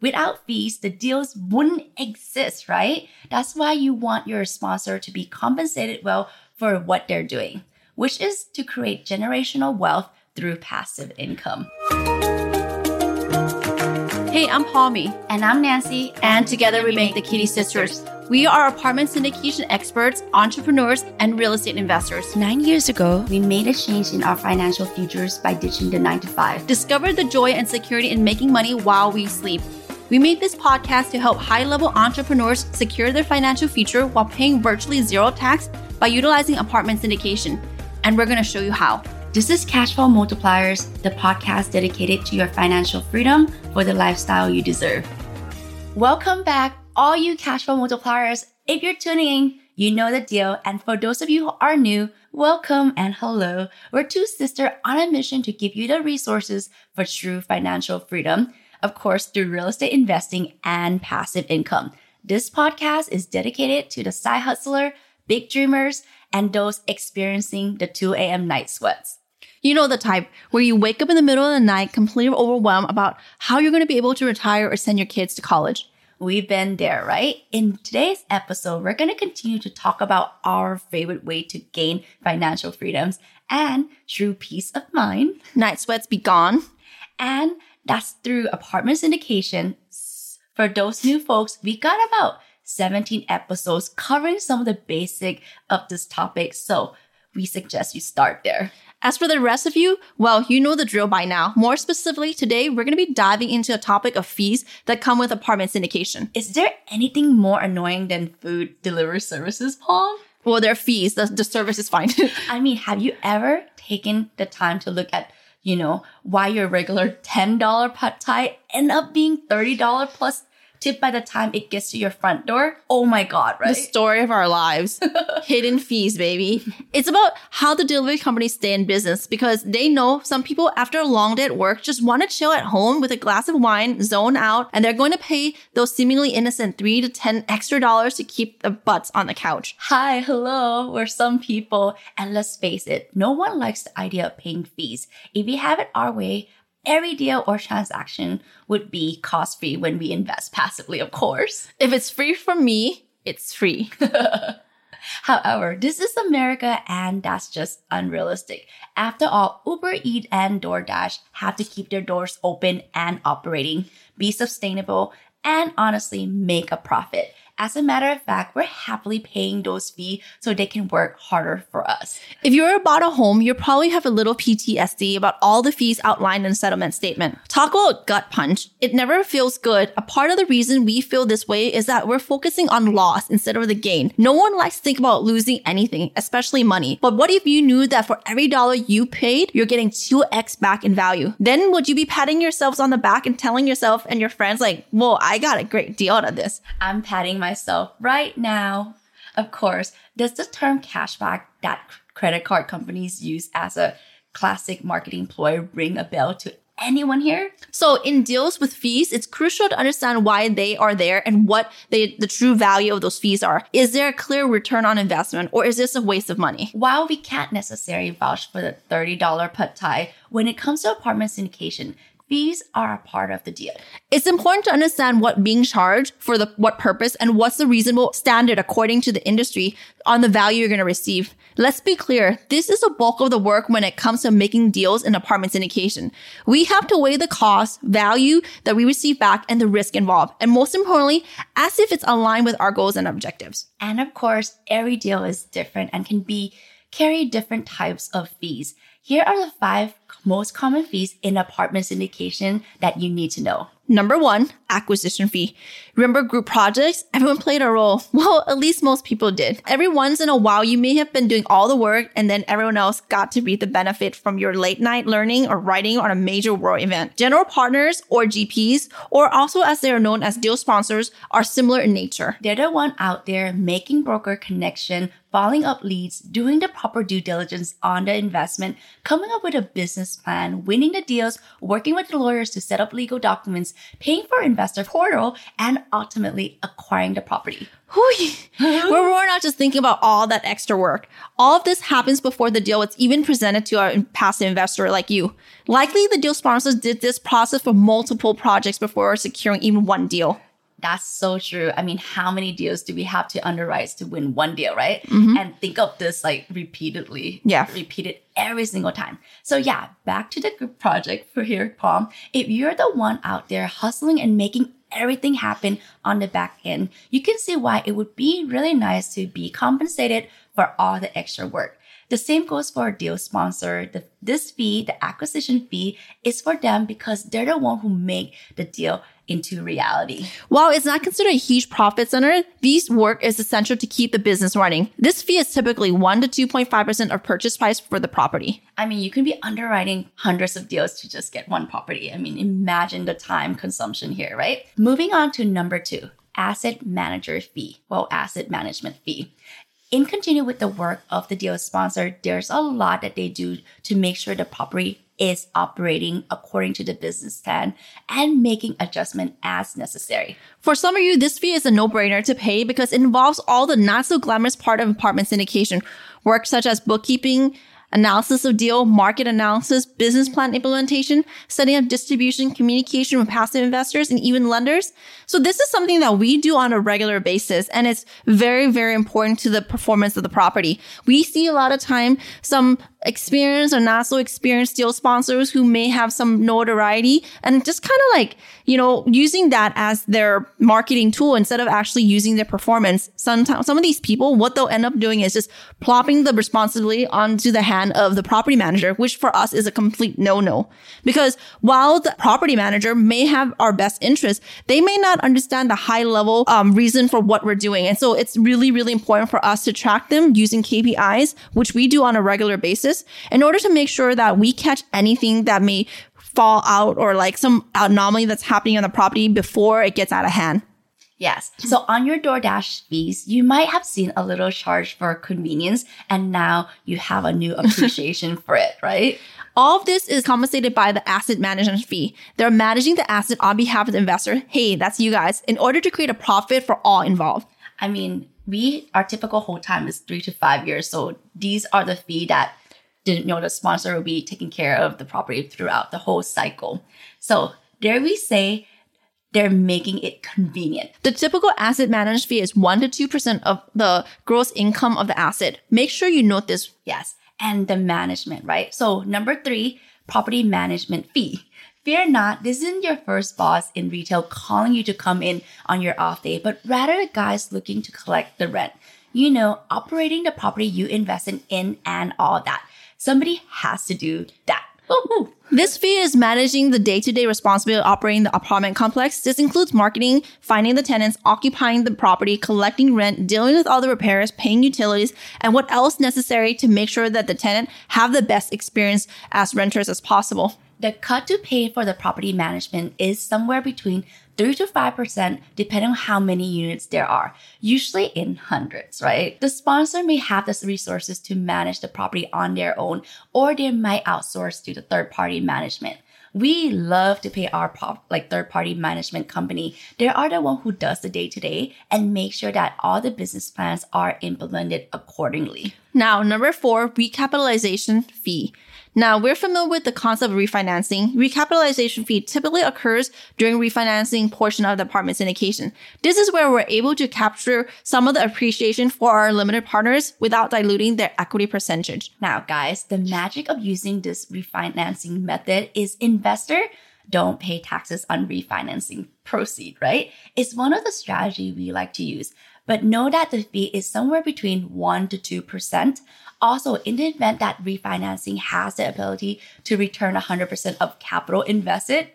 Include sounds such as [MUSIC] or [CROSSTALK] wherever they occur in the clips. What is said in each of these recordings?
Without fees, the deals wouldn't exist, right? That's why you want your sponsor to be compensated well for what they're doing, which is to create generational wealth through passive income. Hey, I'm Palmy. And I'm Nancy. And together we make the Kitti Sisters. We are apartment syndication experts, entrepreneurs, and real estate investors. Nine years ago, we made a change in our financial futures by ditching the nine to five. Discovered the joy and security in making money while we sleep. We made this podcast to help high level entrepreneurs secure their financial future while paying virtually zero tax by utilizing apartment syndication. And we're going to show you how. This is Cashflow Multipliers, the podcast dedicated to your financial freedom for the lifestyle you deserve. Welcome back, all you Cashflow Multipliers. If you're tuning in, you know the deal. And for those of you who are new, welcome and hello. We're two sisters on a mission to give you the resources for true financial freedom of course, through real estate investing and passive income. This podcast is dedicated to the side hustler, big dreamers, and those experiencing the 2 a.m. night sweats. You know the type where you wake up in the middle of the night completely overwhelmed about how you're going to be able to retire or send your kids to college. We've been there, right? In today's episode, we're going to continue to talk about our favorite way to gain financial freedoms and true peace of mind. Night sweats be gone. And that's through apartment syndication. For those new folks, we got about 17 episodes covering some of the basic of this topic. So we suggest you start there. As for the rest of you, well, you know the drill by now. More specifically, today we're going to be diving into a topic of fees that come with apartment syndication. Is there anything more annoying than food delivery services, Paul? Well, there are fees. The, the service is fine. [LAUGHS] I mean, have you ever taken the time to look at you know, why your regular $10 pad thai end up being $30 plus tip by the time it gets to your front door. Oh my God, right? The story of our lives. [LAUGHS] Hidden fees, baby. It's about how the delivery companies stay in business because they know some people after a long day at work just want to chill at home with a glass of wine, zone out, and they're going to pay those seemingly innocent three to 10 extra dollars to keep the butts on the couch. Hi, hello, we're some people. And let's face it, no one likes the idea of paying fees. If we have it our way, every deal or transaction would be cost free when we invest passively, of course. If it's free for me, it's free. [LAUGHS] However, this is America and that's just unrealistic. After all, Uber Eats and DoorDash have to keep their doors open and operating, be sustainable, and honestly make a profit. As a matter of fact, we're happily paying those fees so they can work harder for us. If you're about a home, you probably have a little PTSD about all the fees outlined in the settlement statement. Talk about gut punch. It never feels good. A part of the reason we feel this way is that we're focusing on loss instead of the gain. No one likes to think about losing anything, especially money. But what if you knew that for every dollar you paid, you're getting 2x back in value? Then would you be patting yourselves on the back and telling yourself and your friends like, whoa, I got a great deal out of this? I'm patting my myself right now. Of course, does the term cashback that credit card companies use as a classic marketing ploy ring a bell to anyone here? So in deals with fees, it's crucial to understand why they are there and what they, the true value of those fees are. Is there a clear return on investment or is this a waste of money? While we can't necessarily vouch for the $30 pad thai, when it comes to apartment syndication, fees are a part of the deal. It's important to understand what being charged for the what purpose and what's the reasonable standard according to the industry on the value you're going to receive. Let's be clear, this is the bulk of the work when it comes to making deals in apartment syndication. We have to weigh the cost, value that we receive back, and the risk involved. And most importantly, as if it's aligned with our goals and objectives. And of course, every deal is different and can be carry different types of fees. Here are the five most common fees in apartment syndication that you need to know. Number one, acquisition fee. Remember group projects? Everyone played a role. [LAUGHS] Well, at least most people did. Every once in a while, you may have been doing all the work and then everyone else got to reap the benefit from your late night learning or writing on a major world event. General partners or GPs, or also as they are known as deal sponsors, are similar in nature. They're the one out there making broker connection, following up leads, doing the proper due diligence on the investment, coming up with a business plan, winning the deals, working with the lawyers to set up legal documents, paying for investor portal, and ultimately acquiring the property. [LAUGHS] we're, we're not just thinking about all that extra work. All of this happens before the deal is even presented to a passive investor like you. Likely the deal sponsors did this process for multiple projects before securing even one deal. That's so true. I mean, how many deals do we have to underwrite to win one deal, right? Mm-hmm. And think of this like repeatedly. Yeah. Repeated every single time. So yeah, back to the group project for here, Palm. If you're the one out there hustling and making everything happen on the back end, you can see why it would be really nice to be compensated for all the extra work. The same goes for a deal sponsor. The, this fee, the acquisition fee, is for them because they're the one who make the deal into reality. While it's not considered a huge profit center, these work is essential to keep the business running. This fee is typically 1 to 2.5% of purchase price for the property. I mean, you can be underwriting hundreds of deals to just get one property. I mean, imagine the time consumption here, right? Moving on to number two, asset manager fee. Well, asset management fee in continue with the work of the deal sponsor, there's a lot that they do to make sure the property is operating according to the business plan and making adjustment as necessary. For some of you, this fee is a no-brainer to pay because it involves all the not so glamorous part of apartment syndication, work such as bookkeeping, analysis of deal, market analysis, business plan implementation, setting up distribution, communication with passive investors, and even lenders. So this is something that we do on a regular basis, and it's very, very important to the performance of the property. We see a lot of time some experienced or not so experienced deal sponsors who may have some notoriety and just kind of like, you know, using that as their marketing tool instead of actually using their performance. Sometimes some of these people, what they'll end up doing is just plopping the responsibility onto the hand of the property manager, which for us is a complete no-no. Because while the property manager may have our best interest, they may not understand the high level um, reason for what we're doing. And so it's really, really important for us to track them using KPIs, which we do on a regular basis basis in order to make sure that we catch anything that may fall out or like some anomaly that's happening on the property before it gets out of hand. Yes. So on your DoorDash fees, you might have seen a little charge for convenience and now you have a new [LAUGHS] appreciation for it, right? All of this is compensated by the asset management fee. They're managing the asset on behalf of the investor. Hey, that's you guys in order to create a profit for all involved. I mean, we, our typical hold time is three to five years. So these are the fee that didn't know the sponsor will be taking care of the property throughout the whole cycle. So there we say they're making it convenient. The typical asset management fee is 1 to 2% of the gross income of the asset. Make sure you note this. Yes. And the management, right? So number three, property management fee. Fear not, this isn't your first boss in retail calling you to come in on your off day, but rather the guys looking to collect the rent. You know, operating the property you invested in and all that. Somebody has to do that. Oh, oh. This fee is managing the day-to-day responsibility of operating the apartment complex. This includes marketing, finding the tenants, occupying the property, collecting rent, dealing with all the repairs, paying utilities, and what else necessary to make sure that the tenant have the best experience as renters as possible. The cut to pay for the property management is somewhere between 3 to 5% depending on how many units there are, usually in hundreds, right? The sponsor may have the resources to manage the property on their own, or they might outsource to the third party management. We love to pay our pop, like third party management company. They are the one who does the day to day and make sure that all the business plans are implemented accordingly. Now, number four, recapitalization fee. Now, we're familiar with the concept of refinancing. Recapitalization fee typically occurs during refinancing portion of the apartment syndication. This is where we're able to capture some of the appreciation for our limited partners without diluting their equity percentage. Now, guys, the magic of using this refinancing method is investor don't pay taxes on refinancing proceed, right? It's one of the strategy we like to use. But know that the fee is somewhere between 1 to 2%. Also, in the event that refinancing has the ability to return 100% of capital invested,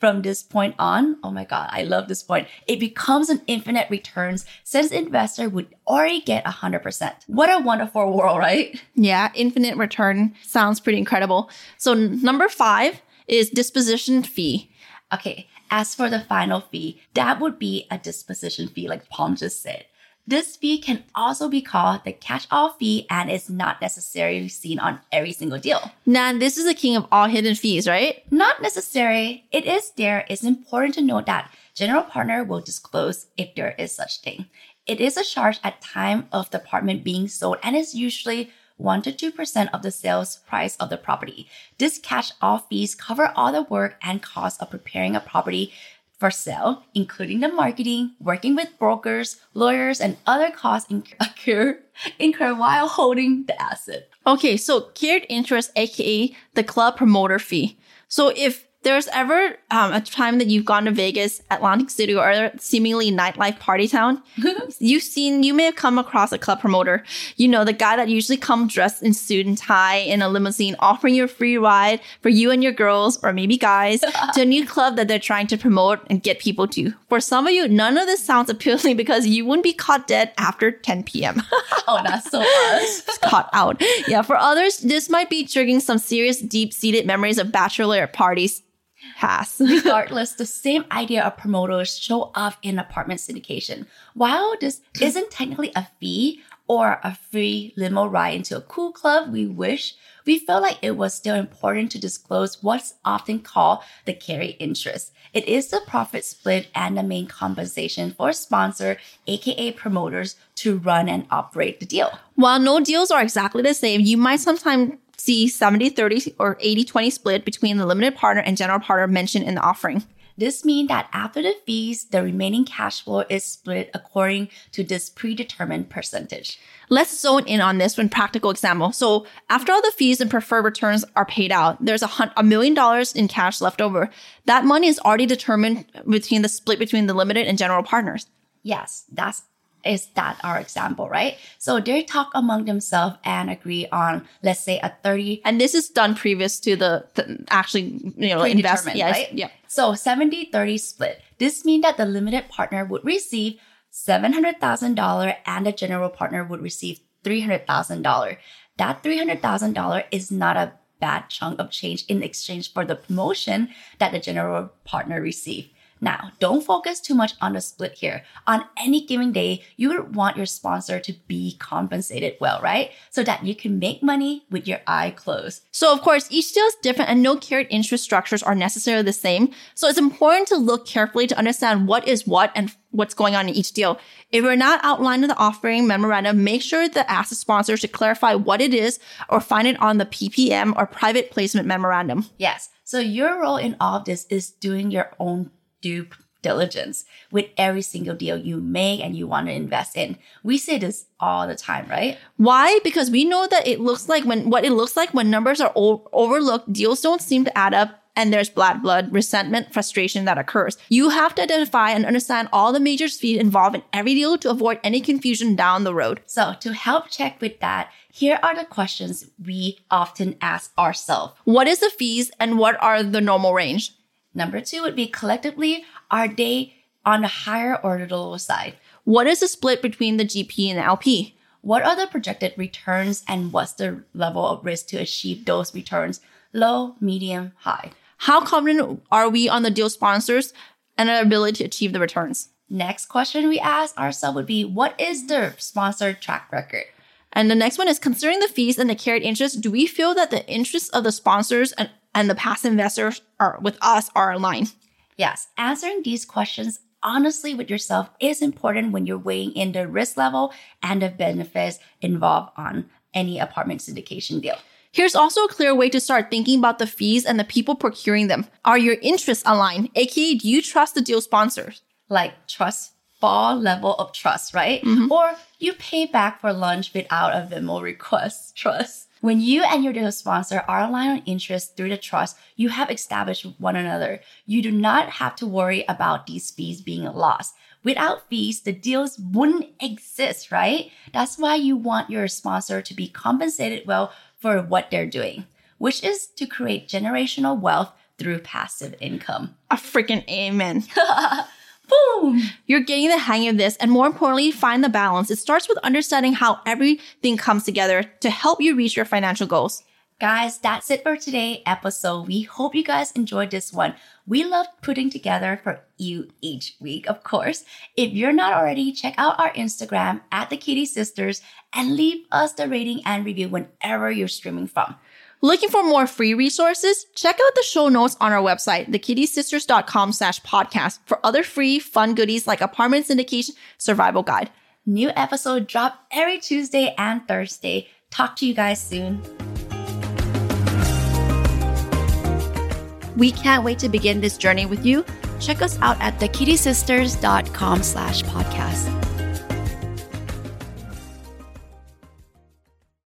From this point on, oh my God, I love this point. It becomes an infinite returns since investor would already get 100%. What a wonderful world, right? Yeah, infinite return sounds pretty incredible. So number five is disposition fee. Okay, as for the final fee, that would be a disposition fee, like Palm just said. This fee can also be called the catch-all fee and is not necessarily seen on every single deal. Nan, this is the king of all hidden fees, right? Not necessary. It is there. It's important to note that general partner will disclose if there is such thing. It is a charge at time of the apartment being sold and is usually 1 to 2% of the sales price of the property. This cash off fees cover all the work and costs of preparing a property for sale, including the marketing, working with brokers, lawyers, and other costs incurred [LAUGHS] incur while holding the asset. Okay, so carried interest, aka the club promoter fee. So if there's ever um, a time that you've gone to Vegas, Atlantic City, or seemingly nightlife party town, [LAUGHS] you've seen, you may have come across a club promoter. You know, the guy that usually comes dressed in suit and tie in a limousine, offering you a free ride for you and your girls, or maybe guys, [LAUGHS] to a new club that they're trying to promote and get people to. For some of you, none of this sounds appealing because you wouldn't be caught dead after 10 p.m. [LAUGHS] oh, that's so us. caught out. Yeah, for others, this might be triggering some serious deep-seated memories of bachelor parties pass. [LAUGHS] Regardless, the same idea of promoters show up in apartment syndication. While this isn't technically a fee or a free limo ride into a cool club we wish, we felt like it was still important to disclose what's often called the carry interest. It is the profit split and the main compensation for sponsor, aka promoters, to run and operate the deal. While no deals are exactly the same, you might sometimes see 70 30 or 80 20 split between the limited partner and general partner mentioned in the offering. This means that after the fees, the remaining cash flow is split according to this predetermined percentage. Let's zone in on this one practical example. So after all the fees and preferred returns are paid out, there's a, a million dollars in cash left over. That money is already determined between the split between the limited and general partners. Yes, that's is that our example, right? So they talk among themselves and agree on, let's say, a 30. And this is done previous to the, the actually, you know, investment. Yeah, right? yeah. So 70 30 split. This means that the limited partner would receive $700,000 and the general partner would receive $300,000. That $300,000 is not a bad chunk of change in exchange for the promotion that the general partner received. Now, don't focus too much on the split here. On any given day, you would want your sponsor to be compensated well, right? So that you can make money with your eye closed. So of course, each deal is different and no carried interest structures are necessarily the same. So it's important to look carefully to understand what is what and what's going on in each deal. If we're not outlined in the offering memorandum, make sure the asset sponsor to clarify what it is or find it on the PPM or private placement memorandum. Yes. So your role in all of this is doing your own due diligence with every single deal you make and you want to invest in. We say this all the time, right? Why? Because we know that it looks like when what it looks like when numbers are o- overlooked, deals don't seem to add up and there's bad blood, resentment, frustration that occurs. You have to identify and understand all the major fees involved in every deal to avoid any confusion down the road. So, to help check with that, here are the questions we often ask ourselves. What is the fees and what are the normal range? Number two would be collectively, are they on the higher or the lower side? What is the split between the GP and the LP? What are the projected returns and what's the level of risk to achieve those returns? Low, medium, high. How confident are we on the deal sponsors and our ability to achieve the returns? Next question we ask ourselves would be what is the sponsor track record? And the next one is considering the fees and the carried interest, do we feel that the interests of the sponsors and and the past investors are with us are aligned? Yes, answering these questions honestly with yourself is important when you're weighing in the risk level and the benefits involved on any apartment syndication deal. Here's also a clear way to start thinking about the fees and the people procuring them. Are your interests aligned? AKA, do you trust the deal sponsors? Like trust fall level of trust, right? Mm-hmm. Or you pay back for lunch without a Venmo request. [LAUGHS] Trust. When you and your deal sponsor are aligned on interests through the trust, you have established one another. You do not have to worry about these fees being lost. Without fees, the deals wouldn't exist, right? That's why you want your sponsor to be compensated well for what they're doing, which is to create generational wealth through passive income. A freaking amen. [LAUGHS] Boom! You're getting the hang of this, and more importantly, find the balance. It starts with understanding how everything comes together to help you reach your financial goals. Guys, that's it for today episode. We hope you guys enjoyed this one. We love putting together for you each week, of course. If you're not already, check out our Instagram at the Kitti Sisters and leave us the rating and review whenever you're streaming from. Looking for more free resources? Check out the show notes on our website, thekittisisters.com slash podcast for other free fun goodies like apartment syndication survival guide. New episode drop every Tuesday and Thursday. Talk to you guys soon. We can't wait to begin this journey with you. Check us out at thekittisisters.com slash podcast.